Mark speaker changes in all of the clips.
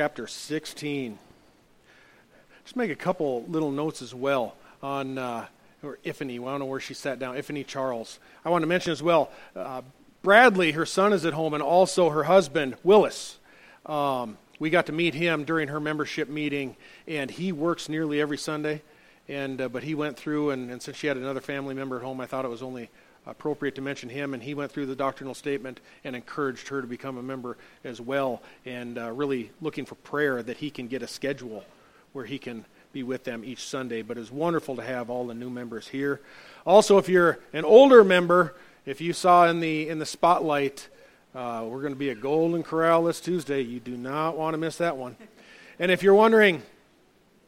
Speaker 1: chapter 16. Just make a couple little notes as well on uh, or Iphany. Well, I don't know where she sat down. Iphany Charles. I want to mention as well. Uh, Bradley, her son, is at home, and also her husband Willis. Um, we got to meet him during her membership meeting, and he works nearly every Sunday. And uh, but he went through, and, and since she had another family member at home, I thought it was only appropriate to mention him, and he went through the doctrinal statement and encouraged her to become a member as well, and uh, really looking for prayer that he can get a schedule where he can be with them each Sunday. But it's wonderful to have all the new members here. Also, if you're an older member, if you saw in the in the spotlight, uh, we're going to be at Golden Corral this Tuesday. You do not want to miss that one. And if you're wondering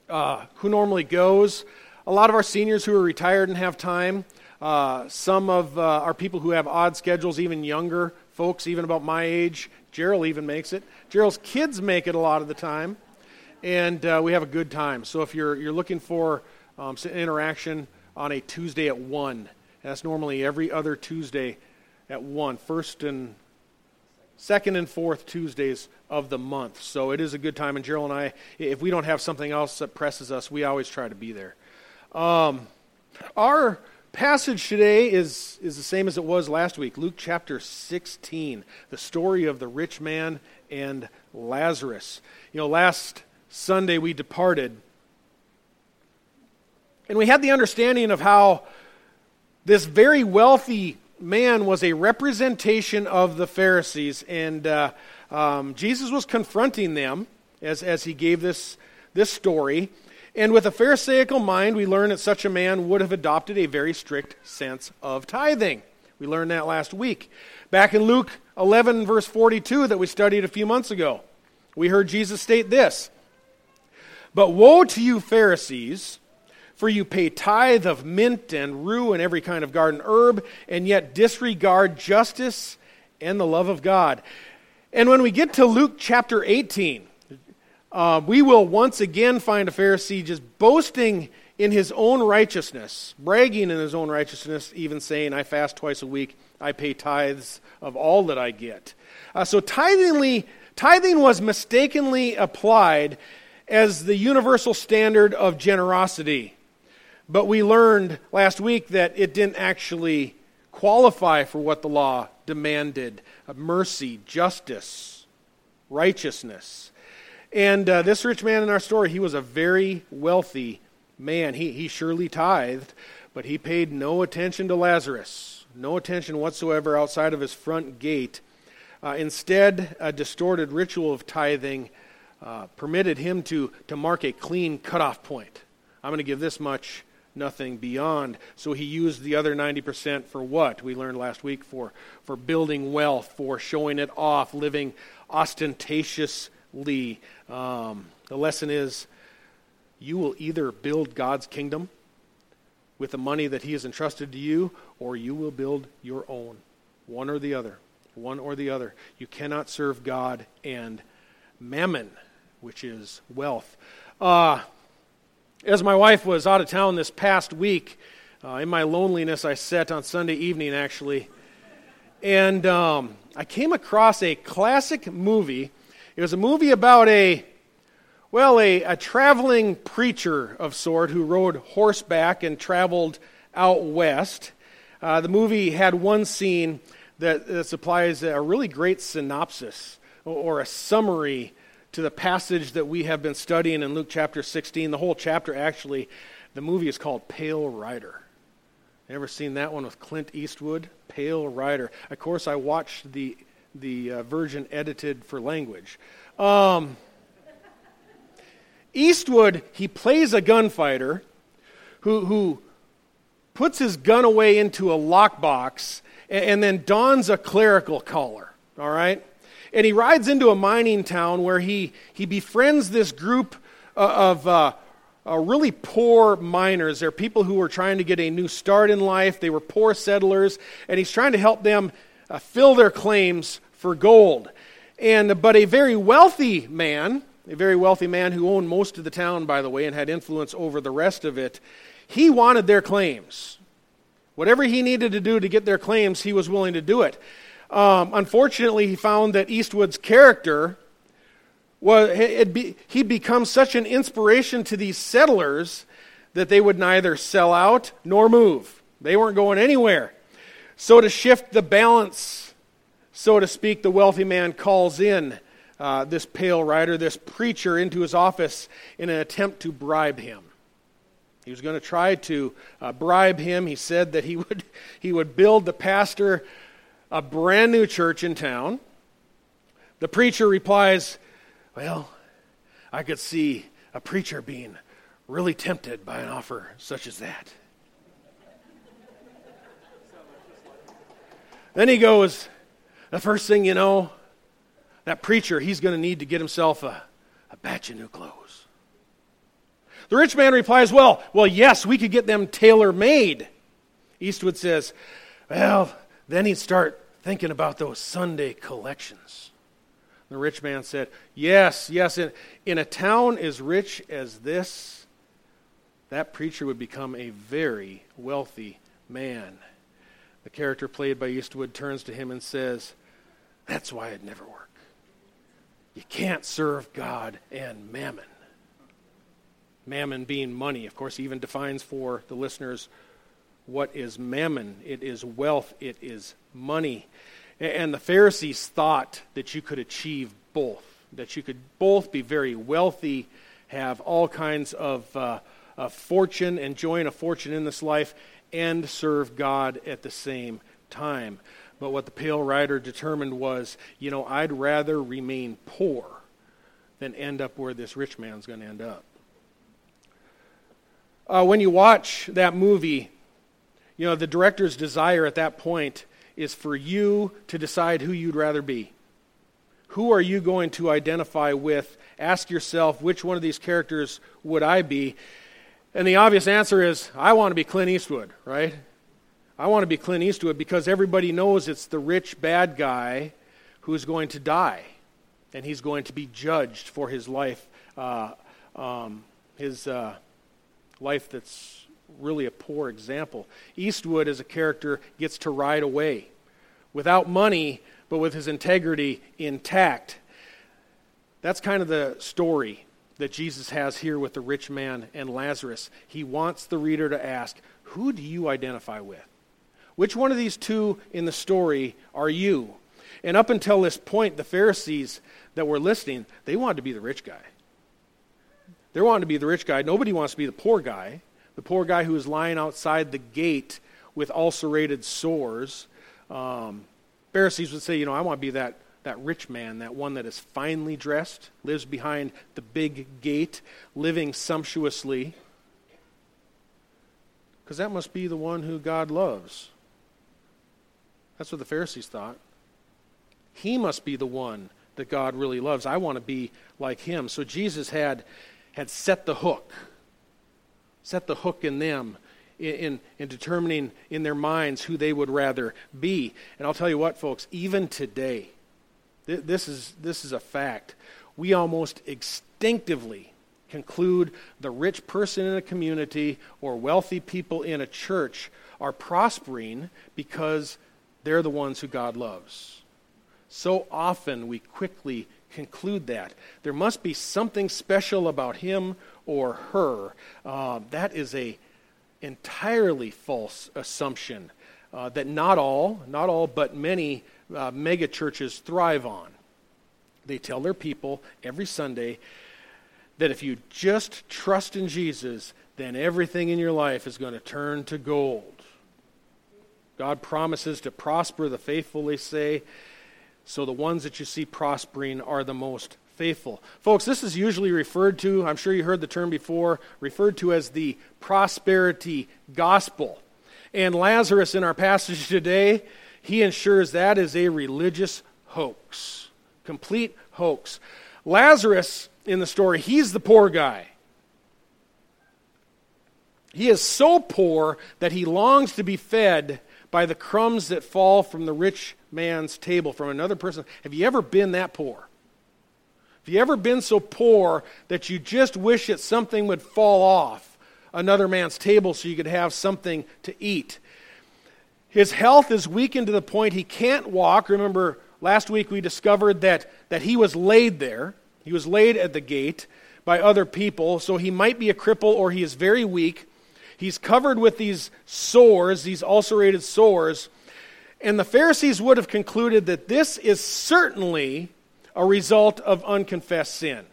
Speaker 1: uh, who normally goes, a lot of our seniors who are retired and have time. Uh, some of uh, our people who have odd schedules, even younger folks, even about my age, Gerald even makes it. Gerald's kids make it a lot of the time, and uh, we have a good time. So if you're you're looking for um, interaction on a Tuesday at one, that's normally every other Tuesday at one, first and second and fourth Tuesdays of the month. So it is a good time. And Gerald and I, if we don't have something else that presses us, we always try to be there. Um, our passage today is, is the same as it was last week Luke chapter 16, the story of the rich man and Lazarus. You know, last Sunday we departed, and we had the understanding of how this very wealthy man was a representation of the Pharisees, and uh, um, Jesus was confronting them as, as he gave this, this story. And with a Pharisaical mind, we learn that such a man would have adopted a very strict sense of tithing. We learned that last week. Back in Luke 11, verse 42, that we studied a few months ago, we heard Jesus state this But woe to you, Pharisees! For you pay tithe of mint and rue and every kind of garden herb, and yet disregard justice and the love of God. And when we get to Luke chapter 18, uh, we will once again find a Pharisee just boasting in his own righteousness, bragging in his own righteousness, even saying, I fast twice a week, I pay tithes of all that I get. Uh, so tithingly, tithing was mistakenly applied as the universal standard of generosity. But we learned last week that it didn't actually qualify for what the law demanded mercy, justice, righteousness. And uh, this rich man in our story, he was a very wealthy man. He, he surely tithed, but he paid no attention to Lazarus, no attention whatsoever outside of his front gate. Uh, instead, a distorted ritual of tithing uh, permitted him to, to mark a clean cutoff point. I'm going to give this much, nothing beyond. So he used the other 90% for what? We learned last week for, for building wealth, for showing it off, living ostentatious Lee. Um, the lesson is you will either build God's kingdom with the money that He has entrusted to you, or you will build your own. One or the other. One or the other. You cannot serve God and mammon, which is wealth. Uh, as my wife was out of town this past week, uh, in my loneliness, I sat on Sunday evening actually, and um, I came across a classic movie it was a movie about a, well, a, a traveling preacher of sort who rode horseback and traveled out west. Uh, the movie had one scene that, that supplies a really great synopsis or a summary to the passage that we have been studying in Luke chapter 16. The whole chapter, actually, the movie is called Pale Rider. Ever seen that one with Clint Eastwood? Pale Rider. Of course, I watched the the uh, version edited for language. Um, Eastwood, he plays a gunfighter who, who puts his gun away into a lockbox and, and then dons a clerical collar, all right? And he rides into a mining town where he, he befriends this group uh, of uh, uh, really poor miners. They're people who were trying to get a new start in life. They were poor settlers, and he's trying to help them uh, fill their claims for gold. And, but a very wealthy man, a very wealthy man who owned most of the town, by the way, and had influence over the rest of it, he wanted their claims. Whatever he needed to do to get their claims, he was willing to do it. Um, unfortunately, he found that Eastwood's character well, be, he becomes such an inspiration to these settlers that they would neither sell out nor move. They weren't going anywhere. So, to shift the balance, so to speak, the wealthy man calls in uh, this pale rider, this preacher, into his office in an attempt to bribe him. He was going to try to uh, bribe him. He said that he would, he would build the pastor a brand new church in town. The preacher replies, Well, I could see a preacher being really tempted by an offer such as that. then he goes, The first thing you know, that preacher, he's going to need to get himself a, a batch of new clothes. The rich man replies, Well, well, yes, we could get them tailor made. Eastwood says, Well, then he'd start thinking about those Sunday collections. The rich man said, Yes, yes, in, in a town as rich as this, that preacher would become a very wealthy man. The character played by Eastwood turns to him and says, That's why it'd never work. You can't serve God and mammon. Mammon being money. Of course, even defines for the listeners what is mammon. It is wealth, it is money. And the Pharisees thought that you could achieve both, that you could both be very wealthy, have all kinds of, uh, of fortune, enjoying a fortune in this life, and serve God at the same time. But what the pale rider determined was, you know, I'd rather remain poor than end up where this rich man's going to end up. Uh, when you watch that movie, you know, the director's desire at that point is for you to decide who you'd rather be. Who are you going to identify with? Ask yourself, which one of these characters would I be? And the obvious answer is, I want to be Clint Eastwood, right? I want to be Clint Eastwood because everybody knows it's the rich bad guy who's going to die, and he's going to be judged for his life, uh, um, his uh, life that's really a poor example. Eastwood, as a character, gets to ride away without money, but with his integrity intact. That's kind of the story that Jesus has here with the rich man and Lazarus. He wants the reader to ask, Who do you identify with? Which one of these two in the story are you? And up until this point, the Pharisees that were listening, they wanted to be the rich guy. They wanted to be the rich guy. Nobody wants to be the poor guy. The poor guy who is lying outside the gate with ulcerated sores. Um, Pharisees would say, you know, I want to be that, that rich man, that one that is finely dressed, lives behind the big gate, living sumptuously. Because that must be the one who God loves. That's what the Pharisees thought. He must be the one that God really loves. I want to be like him. So Jesus had, had set the hook, set the hook in them in, in, in, determining in their minds who they would rather be. And I'll tell you what, folks, even today, th- this, is, this is a fact. We almost instinctively conclude the rich person in a community or wealthy people in a church are prospering because they're the ones who God loves. So often we quickly conclude that. There must be something special about him or her. Uh, that is a entirely false assumption uh, that not all, not all, but many uh, mega churches thrive on. They tell their people every Sunday that if you just trust in Jesus, then everything in your life is going to turn to gold. God promises to prosper the faithful, they say. So the ones that you see prospering are the most faithful. Folks, this is usually referred to, I'm sure you heard the term before, referred to as the prosperity gospel. And Lazarus in our passage today, he ensures that is a religious hoax. Complete hoax. Lazarus in the story, he's the poor guy. He is so poor that he longs to be fed by the crumbs that fall from the rich man's table from another person. Have you ever been that poor? Have you ever been so poor that you just wish that something would fall off another man's table so you could have something to eat? His health is weakened to the point he can't walk. Remember, last week we discovered that, that he was laid there. He was laid at the gate by other people, so he might be a cripple or he is very weak. He's covered with these sores, these ulcerated sores. And the Pharisees would have concluded that this is certainly a result of unconfessed sin.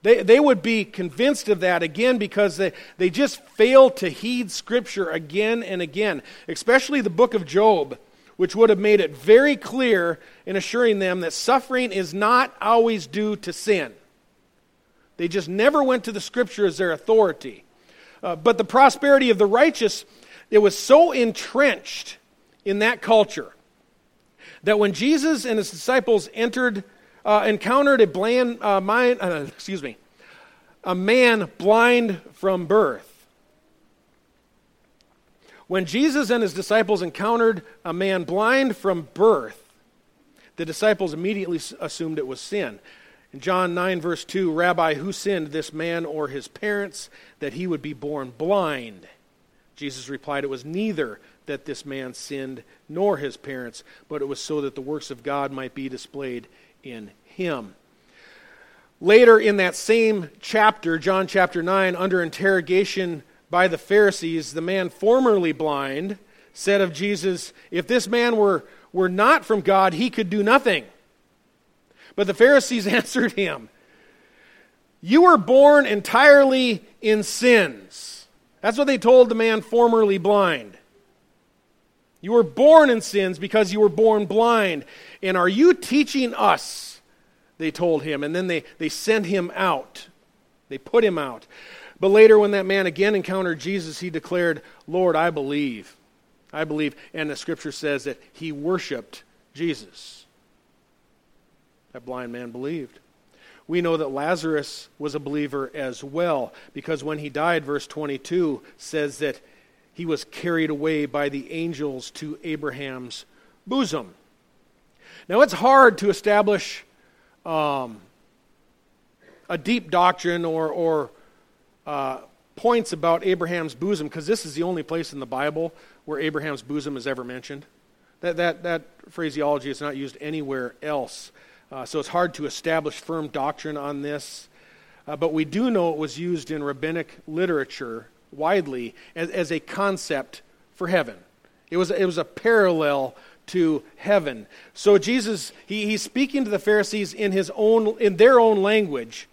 Speaker 1: They, they would be convinced of that again because they, they just fail to heed Scripture again and again, especially the book of Job, which would have made it very clear in assuring them that suffering is not always due to sin. They just never went to the Scripture as their authority. Uh, but the prosperity of the righteous, it was so entrenched in that culture that when Jesus and his disciples entered uh, encountered a blind uh, mind, uh, excuse me, a man blind from birth. When Jesus and his disciples encountered a man blind from birth, the disciples immediately assumed it was sin. In John 9, verse 2, Rabbi, who sinned, this man or his parents, that he would be born blind? Jesus replied, It was neither that this man sinned nor his parents, but it was so that the works of God might be displayed in him. Later in that same chapter, John chapter 9, under interrogation by the Pharisees, the man formerly blind said of Jesus, If this man were, were not from God, he could do nothing. But the Pharisees answered him, You were born entirely in sins. That's what they told the man formerly blind. You were born in sins because you were born blind. And are you teaching us? They told him. And then they, they sent him out. They put him out. But later, when that man again encountered Jesus, he declared, Lord, I believe. I believe. And the scripture says that he worshiped Jesus. That blind man believed. We know that Lazarus was a believer as well, because when he died, verse 22 says that he was carried away by the angels to Abraham's bosom. Now, it's hard to establish um, a deep doctrine or, or uh, points about Abraham's bosom because this is the only place in the Bible where Abraham's bosom is ever mentioned. That, that, that phraseology is not used anywhere else. Uh, so it's hard to establish firm doctrine on this. Uh, but we do know it was used in rabbinic literature widely as, as a concept for heaven. It was, it was a parallel to heaven. So Jesus, he, he's speaking to the Pharisees in his own, in their own language.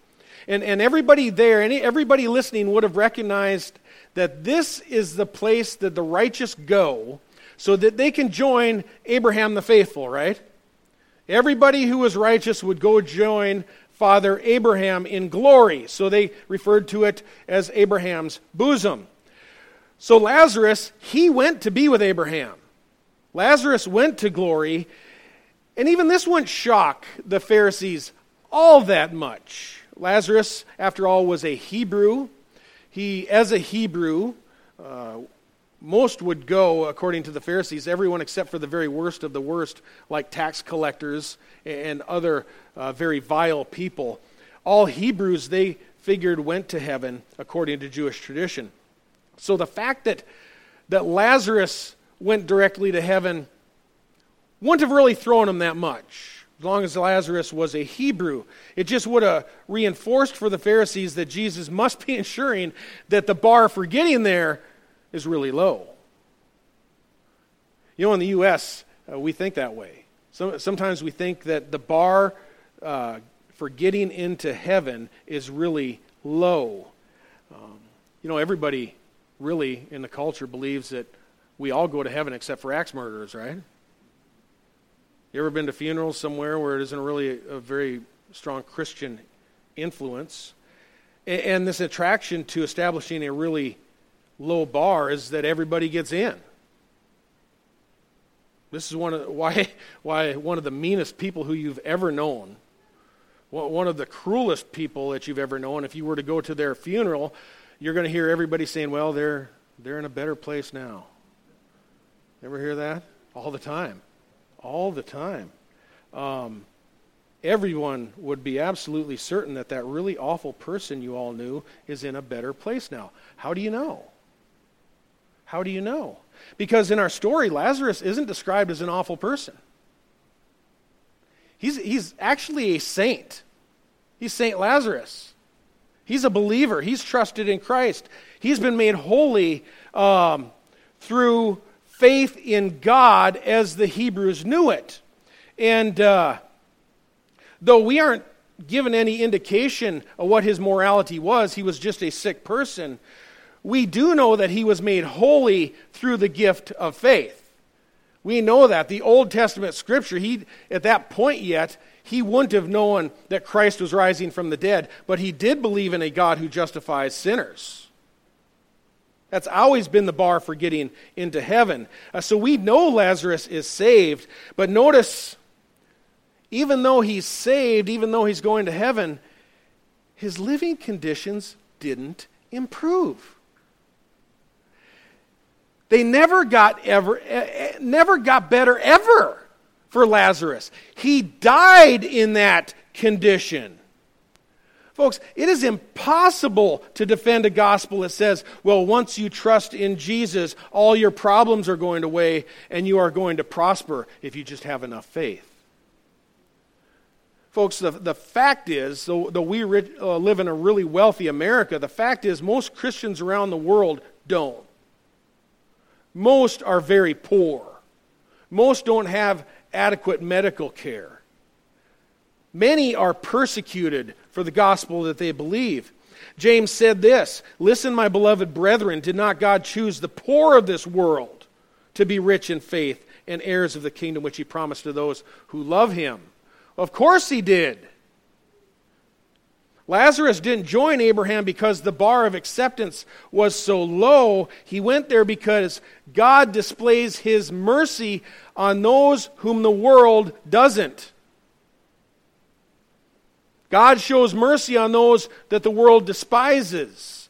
Speaker 1: And, and everybody there, any, everybody listening would have recognized that this is the place that the righteous go so that they can join Abraham the faithful, right? Everybody who was righteous would go join father Abraham in glory. So they referred to it as Abraham's bosom. So Lazarus, he went to be with Abraham. Lazarus went to glory, and even this wouldn't shock the Pharisees all that much. Lazarus, after all, was a Hebrew. He, as a Hebrew, uh, most would go, according to the Pharisees, everyone except for the very worst of the worst, like tax collectors and other uh, very vile people. All Hebrews, they figured, went to heaven according to Jewish tradition. So the fact that, that Lazarus went directly to heaven wouldn't have really thrown him that much, as long as Lazarus was a Hebrew. It just would have reinforced for the Pharisees that Jesus must be ensuring that the bar for getting there is really low. You know, in the U.S., uh, we think that way. So, sometimes we think that the bar uh, for getting into heaven is really low. Um, you know, everybody really in the culture believes that we all go to heaven except for axe murderers, right? You ever been to funerals somewhere where it isn't really a, a very strong Christian influence? And, and this attraction to establishing a really low bar is that everybody gets in. This is one of why why one of the meanest people who you've ever known, one of the cruelest people that you've ever known. If you were to go to their funeral, you're going to hear everybody saying, "Well, they're they're in a better place now." Ever hear that? All the time, all the time. Um, everyone would be absolutely certain that that really awful person you all knew is in a better place now. How do you know? How do you know? Because in our story, Lazarus isn't described as an awful person. He's, he's actually a saint. He's St. Lazarus. He's a believer. He's trusted in Christ. He's been made holy um, through faith in God as the Hebrews knew it. And uh, though we aren't given any indication of what his morality was, he was just a sick person. We do know that he was made holy through the gift of faith. We know that. The Old Testament scripture, he, at that point yet, he wouldn't have known that Christ was rising from the dead, but he did believe in a God who justifies sinners. That's always been the bar for getting into heaven. Uh, so we know Lazarus is saved, but notice, even though he's saved, even though he's going to heaven, his living conditions didn't improve. They never got ever, never got better ever for Lazarus. He died in that condition. Folks, it is impossible to defend a gospel that says, well, once you trust in Jesus, all your problems are going away and you are going to prosper if you just have enough faith. Folks, the, the fact is, though, though we uh, live in a really wealthy America, the fact is most Christians around the world don't. Most are very poor. Most don't have adequate medical care. Many are persecuted for the gospel that they believe. James said this Listen, my beloved brethren, did not God choose the poor of this world to be rich in faith and heirs of the kingdom which he promised to those who love him? Of course he did. Lazarus didn't join Abraham because the bar of acceptance was so low. He went there because God displays his mercy on those whom the world doesn't. God shows mercy on those that the world despises.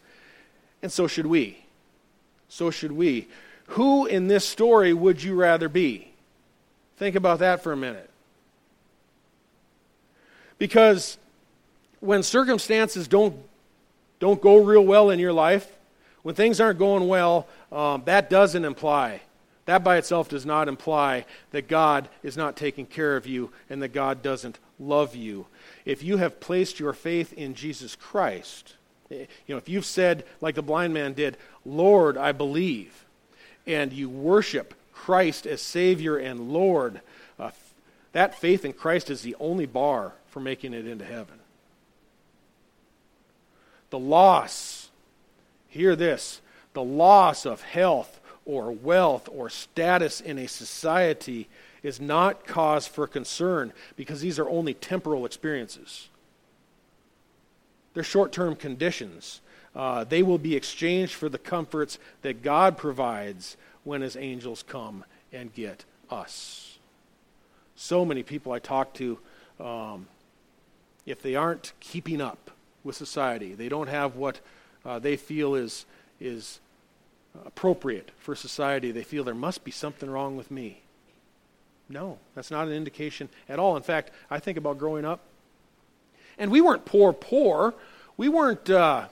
Speaker 1: And so should we. So should we. Who in this story would you rather be? Think about that for a minute. Because when circumstances don't, don't go real well in your life, when things aren't going well, um, that doesn't imply, that by itself does not imply that God is not taking care of you and that God doesn't love you. If you have placed your faith in Jesus Christ, you know, if you've said, like the blind man did, Lord, I believe, and you worship Christ as Savior and Lord, uh, that faith in Christ is the only bar for making it into heaven the loss, hear this, the loss of health or wealth or status in a society is not cause for concern because these are only temporal experiences. They're short term conditions. Uh, they will be exchanged for the comforts that God provides when His angels come and get us. So many people I talk to, um, if they aren't keeping up, with society. They don't have what uh, they feel is, is appropriate for society. They feel there must be something wrong with me. No, that's not an indication at all. In fact, I think about growing up, and we weren't poor, poor. We weren't uh,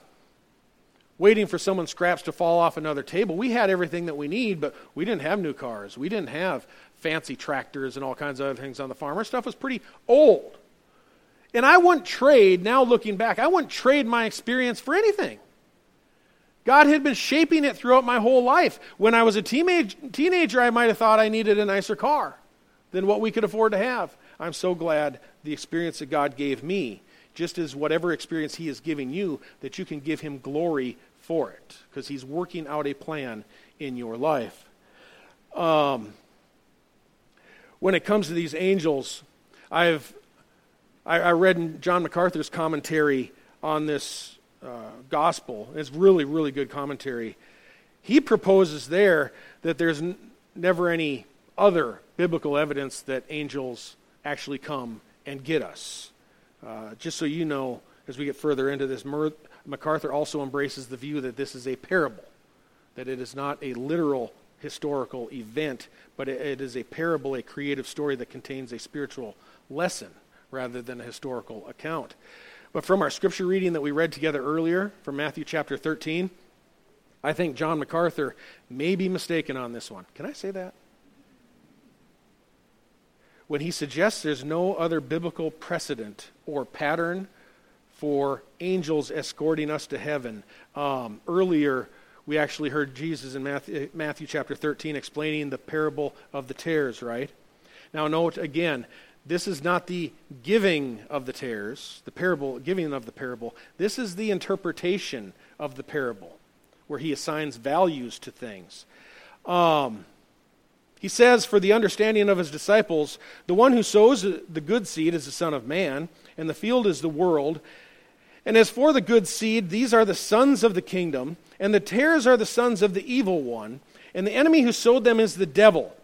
Speaker 1: waiting for someone's scraps to fall off another table. We had everything that we need, but we didn't have new cars. We didn't have fancy tractors and all kinds of other things on the farm. Our stuff was pretty old. And I wouldn't trade, now looking back, I wouldn't trade my experience for anything. God had been shaping it throughout my whole life. When I was a teenage, teenager, I might have thought I needed a nicer car than what we could afford to have. I'm so glad the experience that God gave me, just as whatever experience He is giving you, that you can give Him glory for it, because He's working out a plan in your life. Um, when it comes to these angels, I've I, I read in John MacArthur's commentary on this uh, gospel. It's really, really good commentary. He proposes there that there's n- never any other biblical evidence that angels actually come and get us. Uh, just so you know, as we get further into this, Mer- MacArthur also embraces the view that this is a parable, that it is not a literal historical event, but it, it is a parable, a creative story that contains a spiritual lesson rather than a historical account. But from our scripture reading that we read together earlier from Matthew chapter 13, I think John MacArthur may be mistaken on this one. Can I say that? When he suggests there's no other biblical precedent or pattern for angels escorting us to heaven. Um, earlier, we actually heard Jesus in Matthew, Matthew chapter 13 explaining the parable of the tares, right? Now, note again, this is not the giving of the tares, the parable, giving of the parable. This is the interpretation of the parable, where he assigns values to things. Um, he says, For the understanding of his disciples, the one who sows the good seed is the Son of Man, and the field is the world. And as for the good seed, these are the sons of the kingdom, and the tares are the sons of the evil one, and the enemy who sowed them is the devil.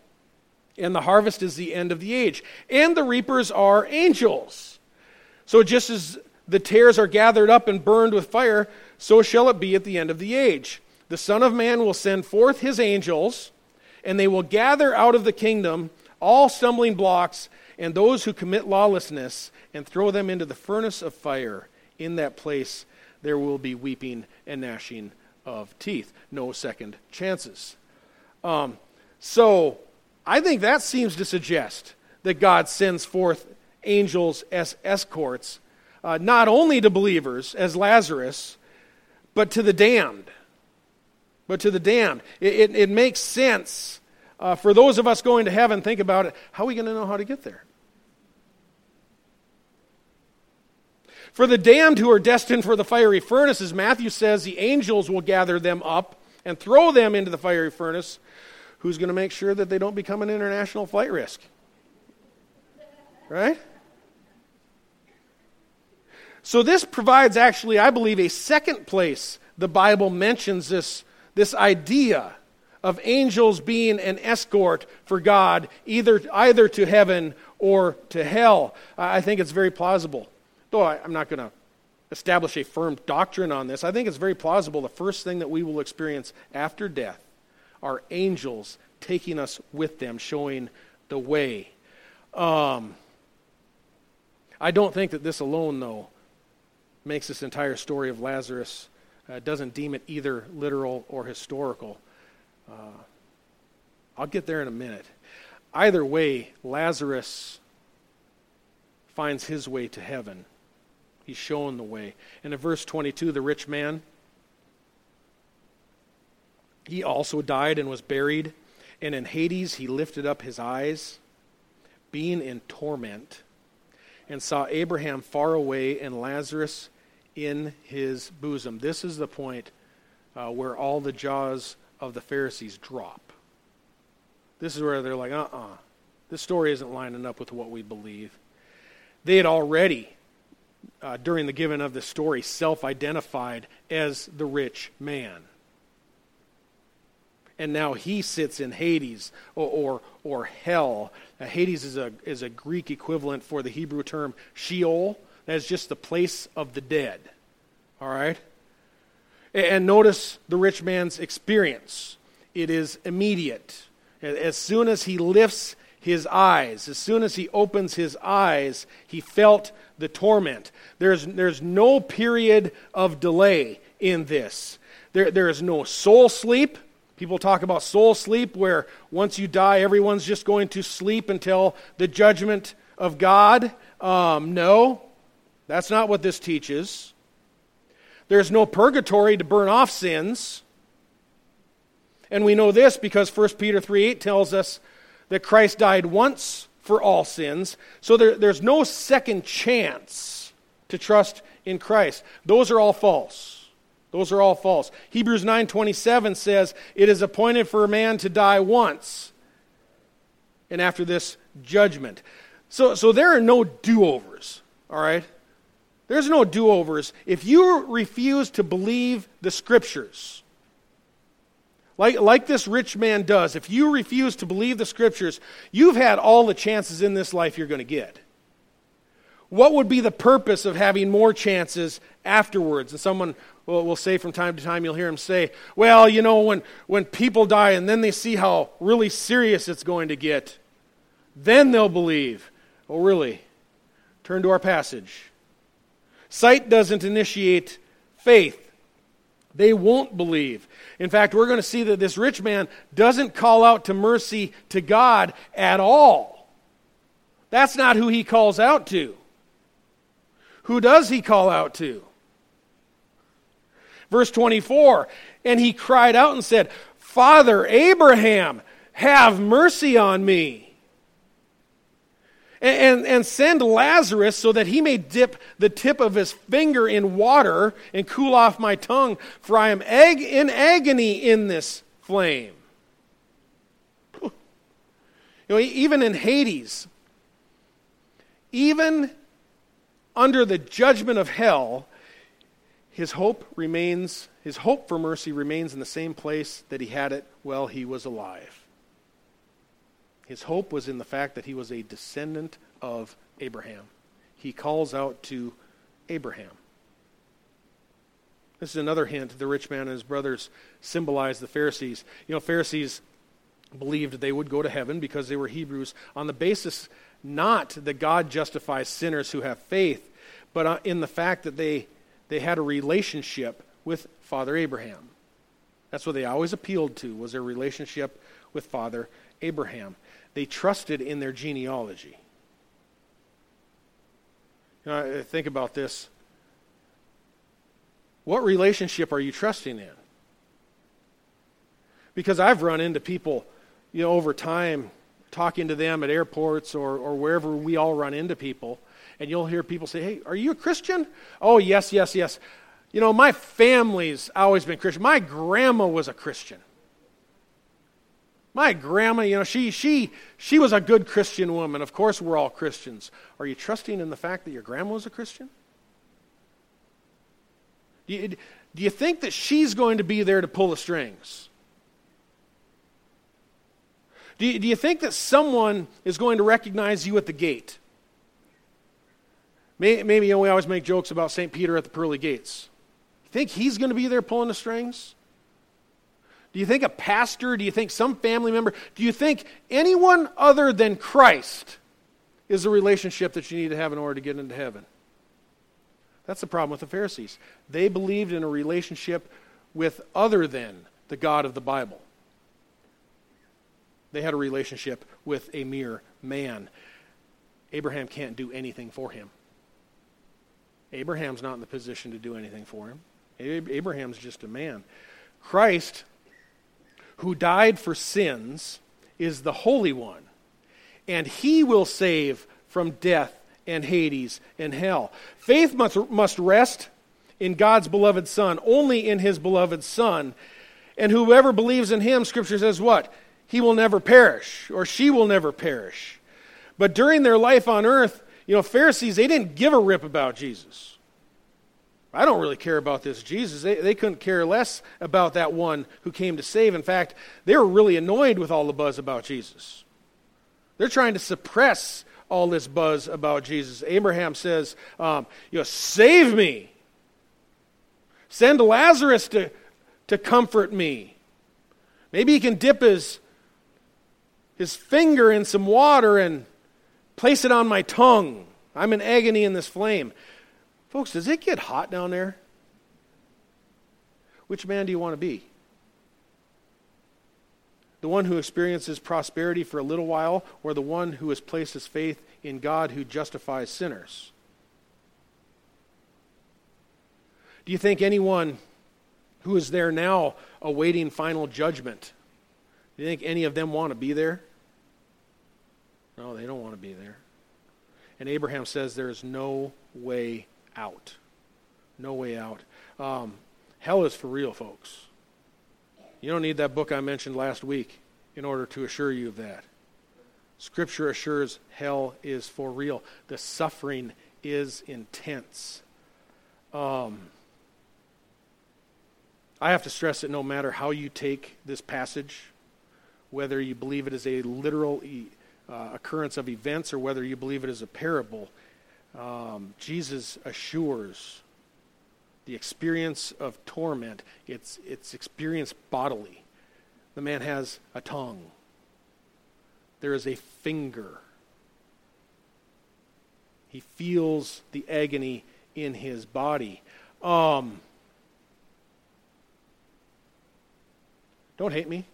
Speaker 1: And the harvest is the end of the age. And the reapers are angels. So just as the tares are gathered up and burned with fire, so shall it be at the end of the age. The Son of Man will send forth his angels, and they will gather out of the kingdom all stumbling blocks and those who commit lawlessness, and throw them into the furnace of fire in that place there will be weeping and gnashing of teeth. No second chances. Um, so I think that seems to suggest that God sends forth angels as escorts, uh, not only to believers, as Lazarus, but to the damned. But to the damned. It, it, it makes sense uh, for those of us going to heaven. Think about it. How are we going to know how to get there? For the damned who are destined for the fiery furnaces, Matthew says the angels will gather them up and throw them into the fiery furnace. Who's going to make sure that they don't become an international flight risk? Right? So, this provides actually, I believe, a second place the Bible mentions this, this idea of angels being an escort for God, either, either to heaven or to hell. I think it's very plausible though I, I'm not going to establish a firm doctrine on this, I think it's very plausible the first thing that we will experience after death are angels taking us with them, showing the way. Um, I don't think that this alone, though, makes this entire story of Lazarus, uh, doesn't deem it either literal or historical. Uh, I'll get there in a minute. Either way, Lazarus finds his way to heaven. He's shown the way. And in verse 22, the rich man, he also died and was buried. And in Hades, he lifted up his eyes, being in torment, and saw Abraham far away and Lazarus in his bosom. This is the point uh, where all the jaws of the Pharisees drop. This is where they're like, uh uh-uh. uh this story isn't lining up with what we believe. They had already uh, during the giving of the story, self identified as the rich man. And now he sits in Hades or, or, or hell. Now, Hades is a, is a Greek equivalent for the Hebrew term Sheol. That is just the place of the dead. All right? And notice the rich man's experience. It is immediate. As soon as he lifts his eyes, as soon as he opens his eyes, he felt the torment. There's, there's no period of delay in this. There, there is no soul sleep. People talk about soul sleep, where once you die, everyone's just going to sleep until the judgment of God. Um, no, that's not what this teaches. There's no purgatory to burn off sins. And we know this because 1 Peter 3 8 tells us that Christ died once for all sins. So there, there's no second chance to trust in Christ. Those are all false. Those are all false. Hebrews 9:27 says, "It is appointed for a man to die once, and after this judgment." So so there are no do-overs, all right? There's no do-overs if you refuse to believe the scriptures. Like, like this rich man does, if you refuse to believe the scriptures, you've had all the chances in this life you're going to get. What would be the purpose of having more chances afterwards? And someone will, say from time to time, you'll hear him say, Well, you know, when, when people die and then they see how really serious it's going to get, then they'll believe. Oh, really? Turn to our passage. Sight doesn't initiate faith, they won't believe. In fact, we're going to see that this rich man doesn't call out to mercy to God at all. That's not who he calls out to. Who does he call out to? Verse 24, and he cried out and said, Father Abraham, have mercy on me. And, and, and, send Lazarus so that he may dip the tip of his finger in water and cool off my tongue, for I am ag- in agony in this flame. You know, even in Hades, even under the judgment of hell, his hope remains, his hope for mercy remains in the same place that he had it while he was alive. His hope was in the fact that he was a descendant of Abraham. He calls out to Abraham. This is another hint. The rich man and his brothers symbolize the Pharisees. You know, Pharisees believed they would go to heaven because they were Hebrews on the basis not that God justifies sinners who have faith, but uh, in the fact that they they had a relationship with Father Abraham. That's what they always appealed to was their relationship with Father Abraham. They trusted in their genealogy. You know, think about this. What relationship are you trusting in? Because I've run into people, you know, over time, talking to them at airports or, or wherever we all run into people, and you'll hear people say, Hey, are you a Christian? Oh, yes, yes, yes. You know, my family's always been Christian. My grandma was a Christian. My grandma, you know, she, she, she was a good Christian woman. Of course, we're all Christians. Are you trusting in the fact that your grandma was a Christian? Do you, do you think that she's going to be there to pull the strings? Do you, do you think that someone is going to recognize you at the gate? Maybe you know, we always make jokes about St. Peter at the pearly gates. You think he's going to be there pulling the strings? Do you think a pastor? Do you think some family member? Do you think anyone other than Christ is the relationship that you need to have in order to get into heaven? That's the problem with the Pharisees. They believed in a relationship with other than the God of the Bible. They had a relationship with a mere man. Abraham can't do anything for him. Abraham's not in the position to do anything for him. Abraham's just a man. Christ, who died for sins, is the Holy One, and he will save from death and Hades and hell. Faith must, must rest in God's beloved Son, only in his beloved Son. And whoever believes in him, Scripture says what? He will never perish, or she will never perish. But during their life on earth, you know, Pharisees, they didn't give a rip about Jesus. I don't really care about this Jesus. They, they couldn't care less about that one who came to save. In fact, they were really annoyed with all the buzz about Jesus. They're trying to suppress all this buzz about Jesus. Abraham says, um, you know, save me. Send Lazarus to, to comfort me. Maybe he can dip his, his finger in some water and Place it on my tongue. I'm in agony in this flame. Folks, does it get hot down there? Which man do you want to be? The one who experiences prosperity for a little while, or the one who has placed his faith in God who justifies sinners? Do you think anyone who is there now awaiting final judgment, do you think any of them want to be there? No, they don't want to be there. And Abraham says there is no way out. No way out. Um, hell is for real, folks. You don't need that book I mentioned last week in order to assure you of that. Scripture assures hell is for real. The suffering is intense. Um, I have to stress that no matter how you take this passage, whether you believe it is a literal uh, occurrence of events or whether you believe it is a parable, um, Jesus assures the experience of torment. It's, it's experienced bodily. The man has a tongue, there is a finger. He feels the agony in his body. Um, don't hate me.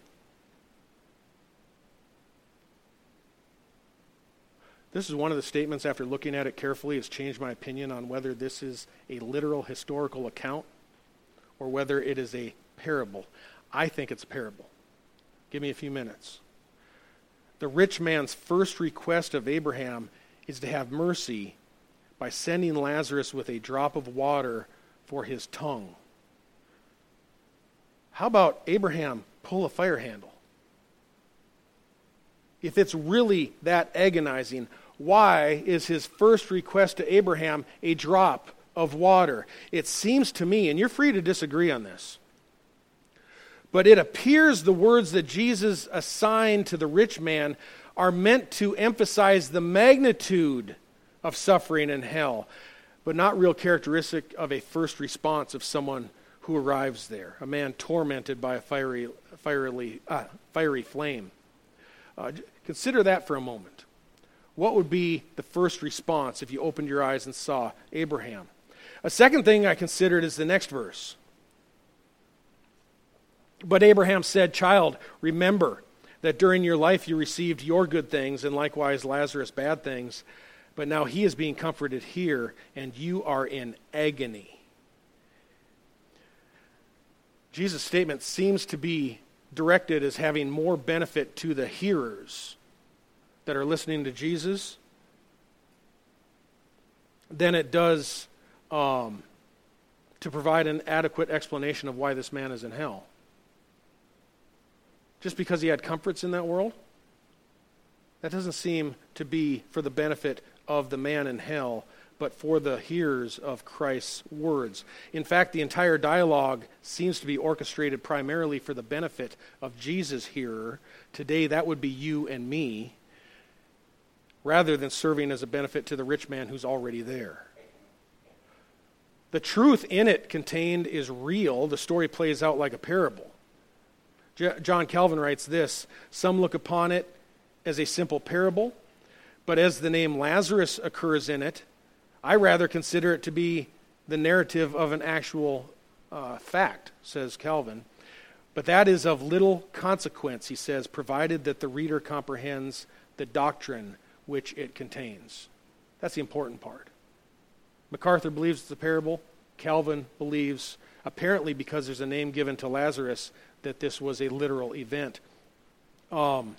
Speaker 1: This is one of the statements, after looking at it carefully, has changed my opinion on whether this is a literal historical account or whether it is a parable. I think it's a parable. Give me a few minutes. The rich man's first request of Abraham is to have mercy by sending Lazarus with a drop of water for his tongue. How about Abraham pull a fire handle? If it's really that agonizing, why is his first request to Abraham a drop of water? It seems to me, and you're free to disagree on this, but it appears the words that Jesus assigned to the rich man are meant to emphasize the magnitude of suffering in hell, but not real characteristic of a first response of someone who arrives there, a man tormented by a fiery, fiery, uh, fiery flame. Uh, consider that for a moment. What would be the first response if you opened your eyes and saw Abraham? A second thing I considered is the next verse. But Abraham said, Child, remember that during your life you received your good things, and likewise Lazarus bad things. But now he is being comforted here, and you are in agony. Jesus' statement seems to be directed as having more benefit to the hearers that are listening to Jesus than it does um, to provide an adequate explanation of why this man is in hell. Just because he had comforts in that world? That doesn't seem to be for the benefit of the man in hell, but for the hearers of Christ's words. In fact, the entire dialogue seems to be orchestrated primarily for the benefit of Jesus' hearer. Today, that would be you and me, rather than serving as a benefit to the rich man who's already there. The truth in it contained is real. The story plays out like a parable. John Calvin writes this Some look upon it as a simple parable, but as the name Lazarus occurs in it, I rather consider it to be the narrative of an actual uh, fact, says Calvin. But that is of little consequence, he says, provided that the reader comprehends the doctrine which it contains. That's the important part. MacArthur believes it's a parable. Calvin believes, apparently because there's a name given to Lazarus, that this was a literal event. Um,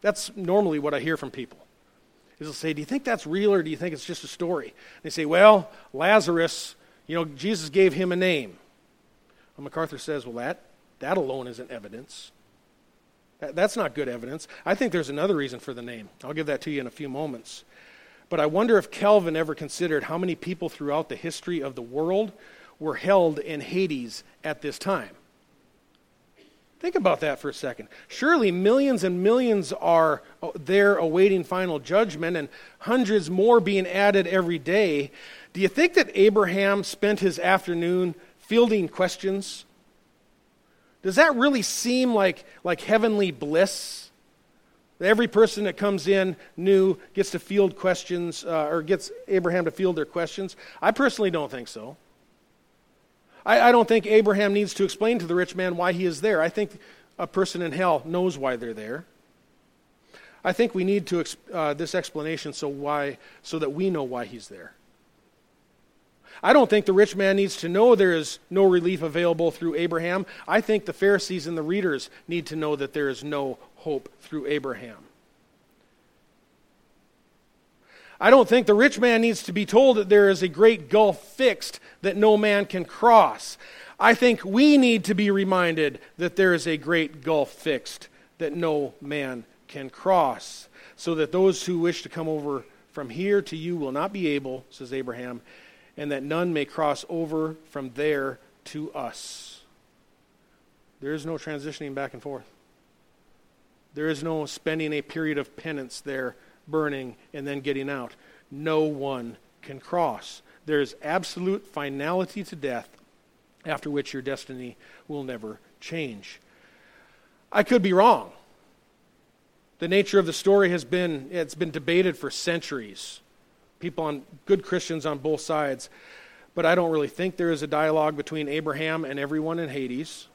Speaker 1: that's normally what I hear from people. Is they'll say, "Do you think that's real, or do you think it's just a story?" And they say, "Well, Lazarus, you know, Jesus gave him a name." Well, MacArthur says, "Well, that that alone isn't evidence. That, that's not good evidence. I think there's another reason for the name. I'll give that to you in a few moments." But I wonder if Calvin ever considered how many people throughout the history of the world were held in Hades at this time. Think about that for a second. Surely millions and millions are uh, there awaiting final judgment and hundreds more being added every day. Do you think that Abraham spent his afternoon fielding questions? Does that really seem like, like heavenly bliss? Every person that comes in new gets to field questions, uh, or gets Abraham to field their questions. I personally don't think so. I, I don't think Abraham needs to explain to the rich man why he is there. I think a person in hell knows why they're there. I think we need to uh, this explanation so why so that we know why he's there. I don't think the rich man needs to know there is no relief available through Abraham. I think the Pharisees and the readers need to know that there is no hope through Abraham. I don't think the rich man needs to be told that there is a great gulf fixed that no man can cross. I think we need to be reminded that there is a great gulf fixed that no man can cross, so that those who wish to come over from here to you will not be able, says Abraham, and that none may cross over from there to us. There is no transitioning back and forth. There is no spending a period of penance there burning, and then getting out. No one can cross. There is absolute finality to death, after which your destiny will never change. I could be wrong. The nature of the story has been it's been debated for centuries. People on good Christians on both sides. But I don't really think there is a dialogue between Abraham and everyone in Hades.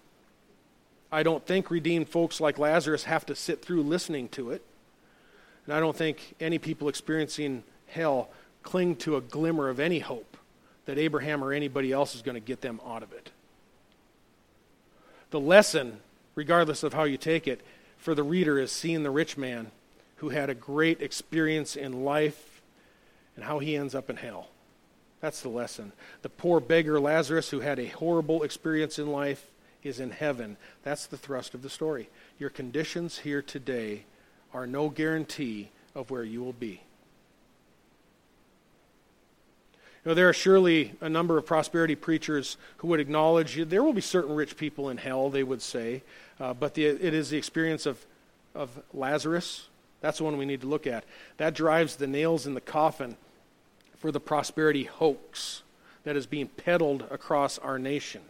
Speaker 1: I don't think redeemed folks like Lazarus have to sit through listening to it. And I don't think any people experiencing hell cling to a glimmer of any hope that Abraham or anybody else is going to get them out of it. The lesson, regardless of how you take it, for the reader is seeing the rich man who had a great experience in life and how he ends up in hell. That's the lesson. The poor beggar Lazarus, who had a horrible experience in life, is in heaven. That's the thrust of the story. Your conditions here today are no guarantee of where you will be. You know, there are surely a number of prosperity preachers who would acknowledge there will be certain rich people in hell, they would say, uh, but the, it is the experience of, of Lazarus. That's the one we need to look at. That drives the nails in the coffin for the prosperity hoax that is being peddled across our nation.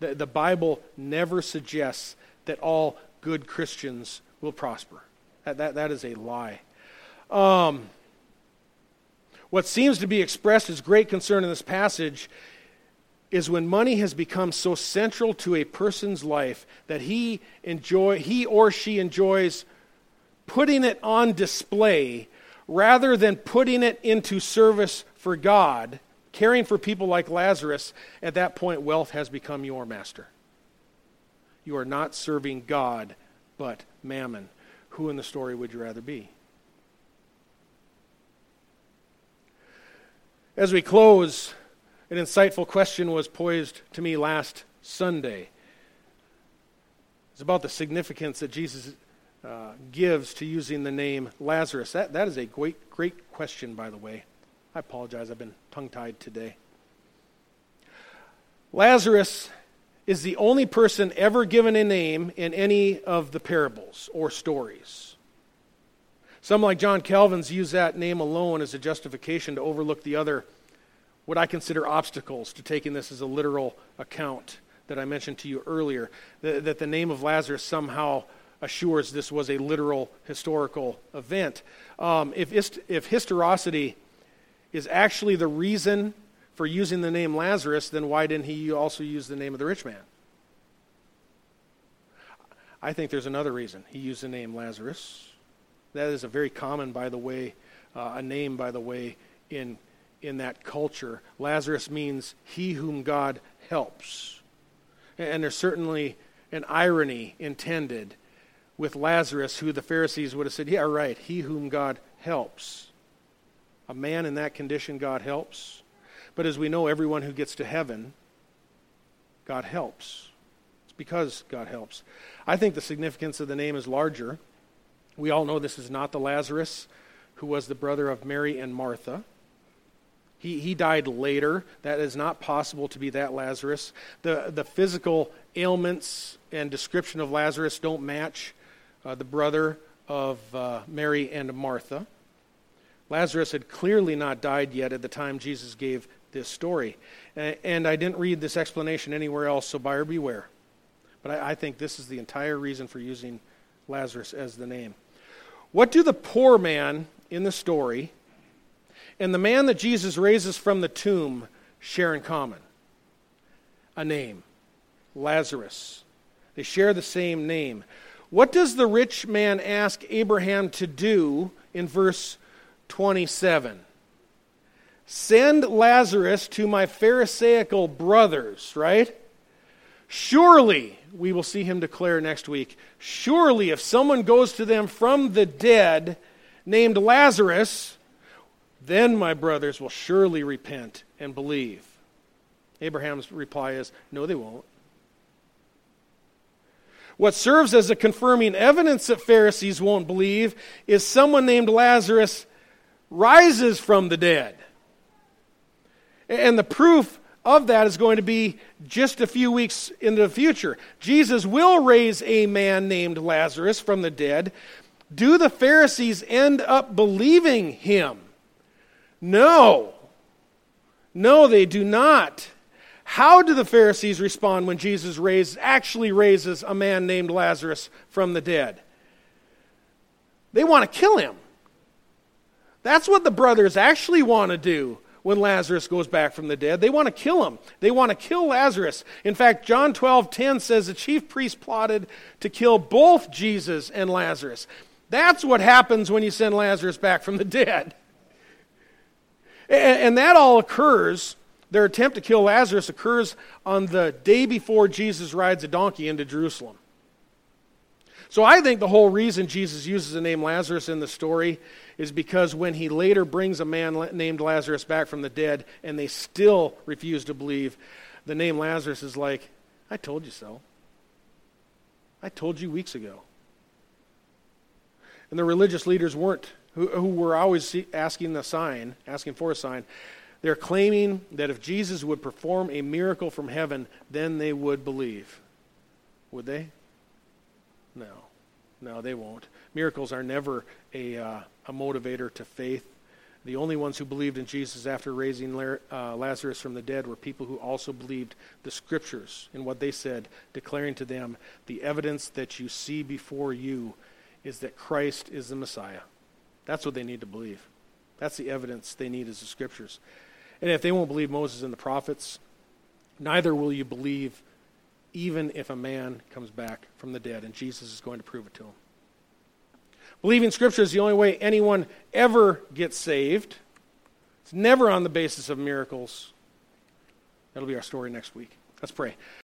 Speaker 1: The, the Bible never suggests that all good Christians will prosper. That, that, that is a lie. Um, what seems to be expressed as great concern in this passage is when money has become so central to a person's life that he enjoy he or she enjoys putting it on display rather than putting it into service for God, caring for people like Lazarus, at that point wealth has become your master. You are not serving God, but mammon. Who in the story would you rather be? As we close, an insightful question was poised to me last Sunday. It's about the significance that Jesus uh, gives to using the name Lazarus. That, that is a great, great question, by the way. I apologize, I've been tongue tied today. Lazarus is the only person ever given a name in any of the parables or stories. Some, like John Calvin's, use that name alone as a justification to overlook the other, what I consider obstacles to taking this as a literal account that I mentioned to you earlier. That, that the name of Lazarus somehow assures this was a literal historical event. Um, if, if historicity is actually the reason for using the name Lazarus, then why didn't he also use the name of the rich man? I think there's another reason he used the name Lazarus. That is a very common, by the way, uh, a name, by the way, in, in that culture. Lazarus means he whom God helps. And there's certainly an irony intended with Lazarus, who the Pharisees would have said, Yeah, right, he whom God helps. A man in that condition, God helps. But as we know, everyone who gets to heaven, God helps. It's because God helps. I think the significance of the name is larger. We all know this is not the Lazarus who was the brother of Mary and Martha. He, he died later. That is not possible to be that Lazarus. The, the physical ailments and description of Lazarus don't match uh, the brother of uh, Mary and Martha. Lazarus had clearly not died yet at the time Jesus gave this story. And I didn't read this explanation anywhere else, so buyer beware. But I, I think this is the entire reason for using Lazarus as the name. What do the poor man in the story and the man that Jesus raises from the tomb share in common? A name Lazarus. They share the same name. What does the rich man ask Abraham to do in verse 27? Send Lazarus to my Pharisaical brothers, right? Surely, we will see him declare next week, surely if someone goes to them from the dead named Lazarus, then my brothers will surely repent and believe. Abraham's reply is, no, they won't. What serves as a confirming evidence that Pharisees won't believe is someone named Lazarus rises from the dead. And the proof of that is going to be just a few weeks into the future. Jesus will raise a man named Lazarus from the dead. Do the Pharisees end up believing him? No. No, they do not. How do the Pharisees respond when Jesus raises, actually raises a man named Lazarus from the dead? They want to kill him. That's what the brothers actually want to do when Lazarus goes back from the dead. They want to kill him. They want to kill Lazarus. In fact, John 12 10 says the chief priest plotted to kill both Jesus and Lazarus. That's what happens when you send Lazarus back from the dead. And, and that all occurs, their attempt to kill Lazarus occurs on the day before Jesus rides a donkey into Jerusalem. So I think the whole reason Jesus uses the name Lazarus in the story is because when he later brings a man named Lazarus back from the dead and they still refuse to believe, the name Lazarus is like, I told you so. I told you weeks ago. And the religious leaders weren't, who, who were always asking the sign, asking for a sign. They're claiming that if Jesus would perform a miracle from heaven, then they would believe. Would they? No. No, they won't. Miracles are never a, uh, a motivator to faith. The only ones who believed in Jesus after raising uh, Lazarus from the dead were people who also believed the scriptures and what they said, declaring to them, the evidence that you see before you is that Christ is the Messiah. That's what they need to believe. That's the evidence they need is the scriptures. And if they won't believe Moses and the prophets, neither will you believe even if a man comes back from the dead, and Jesus is going to prove it to them. Believing Scripture is the only way anyone ever gets saved. It's never on the basis of miracles. That'll be our story next week. Let's pray.